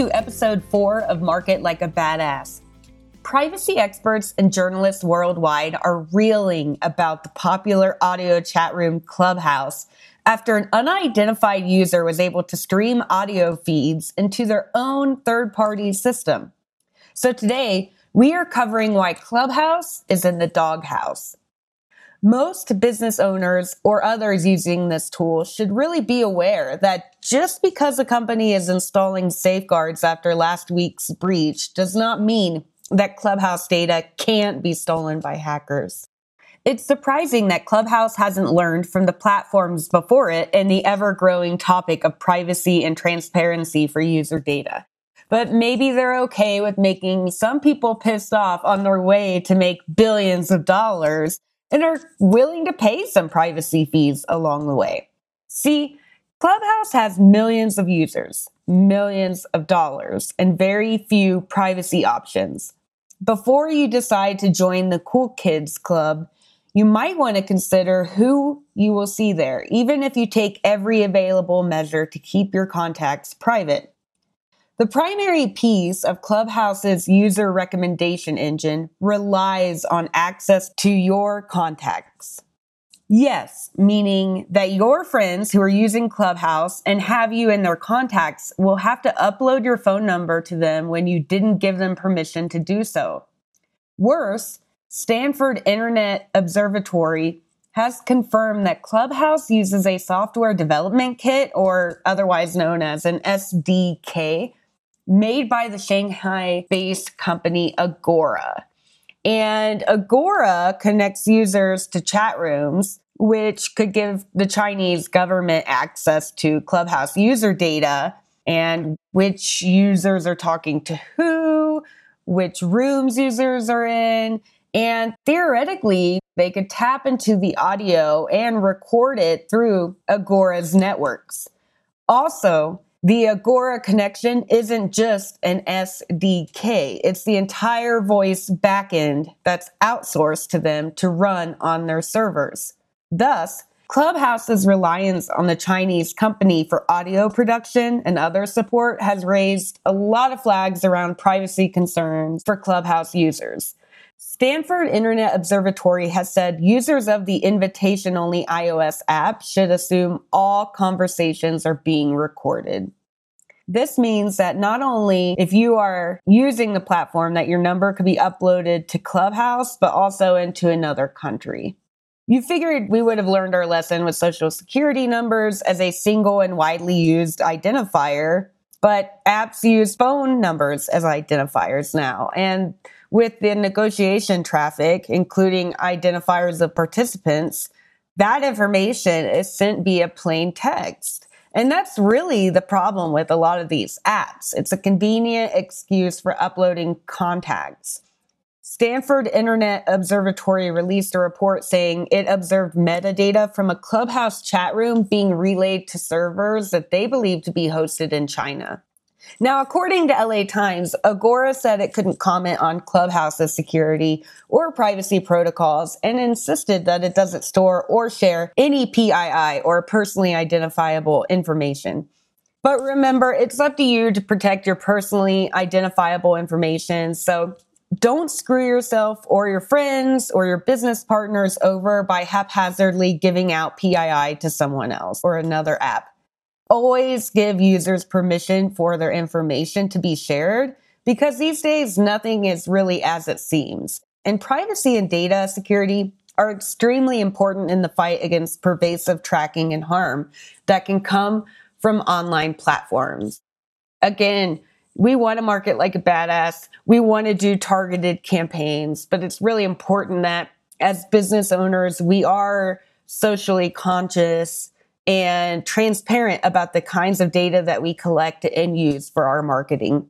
episode four of Market Like a Badass. Privacy experts and journalists worldwide are reeling about the popular audio chat room Clubhouse after an unidentified user was able to stream audio feeds into their own third party system. So today, we are covering why Clubhouse is in the doghouse. Most business owners or others using this tool should really be aware that just because a company is installing safeguards after last week's breach does not mean that Clubhouse data can't be stolen by hackers. It's surprising that Clubhouse hasn't learned from the platforms before it and the ever growing topic of privacy and transparency for user data. But maybe they're okay with making some people pissed off on their way to make billions of dollars and are willing to pay some privacy fees along the way. See, Clubhouse has millions of users, millions of dollars, and very few privacy options. Before you decide to join the Cool Kids Club, you might want to consider who you will see there, even if you take every available measure to keep your contacts private. The primary piece of Clubhouse's user recommendation engine relies on access to your contacts. Yes, meaning that your friends who are using Clubhouse and have you in their contacts will have to upload your phone number to them when you didn't give them permission to do so. Worse, Stanford Internet Observatory has confirmed that Clubhouse uses a software development kit, or otherwise known as an SDK, made by the Shanghai based company Agora. And Agora connects users to chat rooms, which could give the Chinese government access to Clubhouse user data and which users are talking to who, which rooms users are in. And theoretically, they could tap into the audio and record it through Agora's networks. Also, the Agora connection isn't just an SDK. It's the entire voice backend that's outsourced to them to run on their servers. Thus, Clubhouse's reliance on the Chinese company for audio production and other support has raised a lot of flags around privacy concerns for Clubhouse users. Stanford Internet Observatory has said users of the invitation only iOS app should assume all conversations are being recorded. This means that not only if you are using the platform that your number could be uploaded to Clubhouse, but also into another country. You figured we would have learned our lesson with social security numbers as a single and widely used identifier, but apps use phone numbers as identifiers now. And with the negotiation traffic, including identifiers of participants, that information is sent via plain text. And that's really the problem with a lot of these apps. It's a convenient excuse for uploading contacts. Stanford Internet Observatory released a report saying it observed metadata from a clubhouse chat room being relayed to servers that they believe to be hosted in China. Now, according to LA Times, Agora said it couldn't comment on Clubhouse's security or privacy protocols and insisted that it doesn't store or share any PII or personally identifiable information. But remember, it's up to you to protect your personally identifiable information. So don't screw yourself or your friends or your business partners over by haphazardly giving out PII to someone else or another app always give users permission for their information to be shared because these days nothing is really as it seems. And privacy and data security are extremely important in the fight against pervasive tracking and harm that can come from online platforms. Again, we want to market like a badass. We want to do targeted campaigns, but it's really important that as business owners, we are socially conscious and transparent about the kinds of data that we collect and use for our marketing.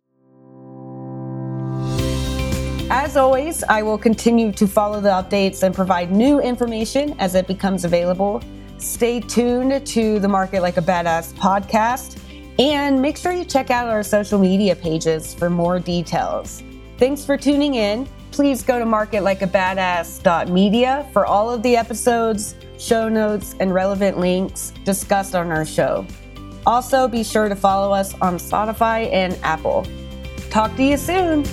As always, I will continue to follow the updates and provide new information as it becomes available. Stay tuned to the Market Like a Badass podcast and make sure you check out our social media pages for more details. Thanks for tuning in. Please go to marketlikeabadass.media for all of the episodes show notes, and relevant links discussed on our show. Also, be sure to follow us on Spotify and Apple. Talk to you soon.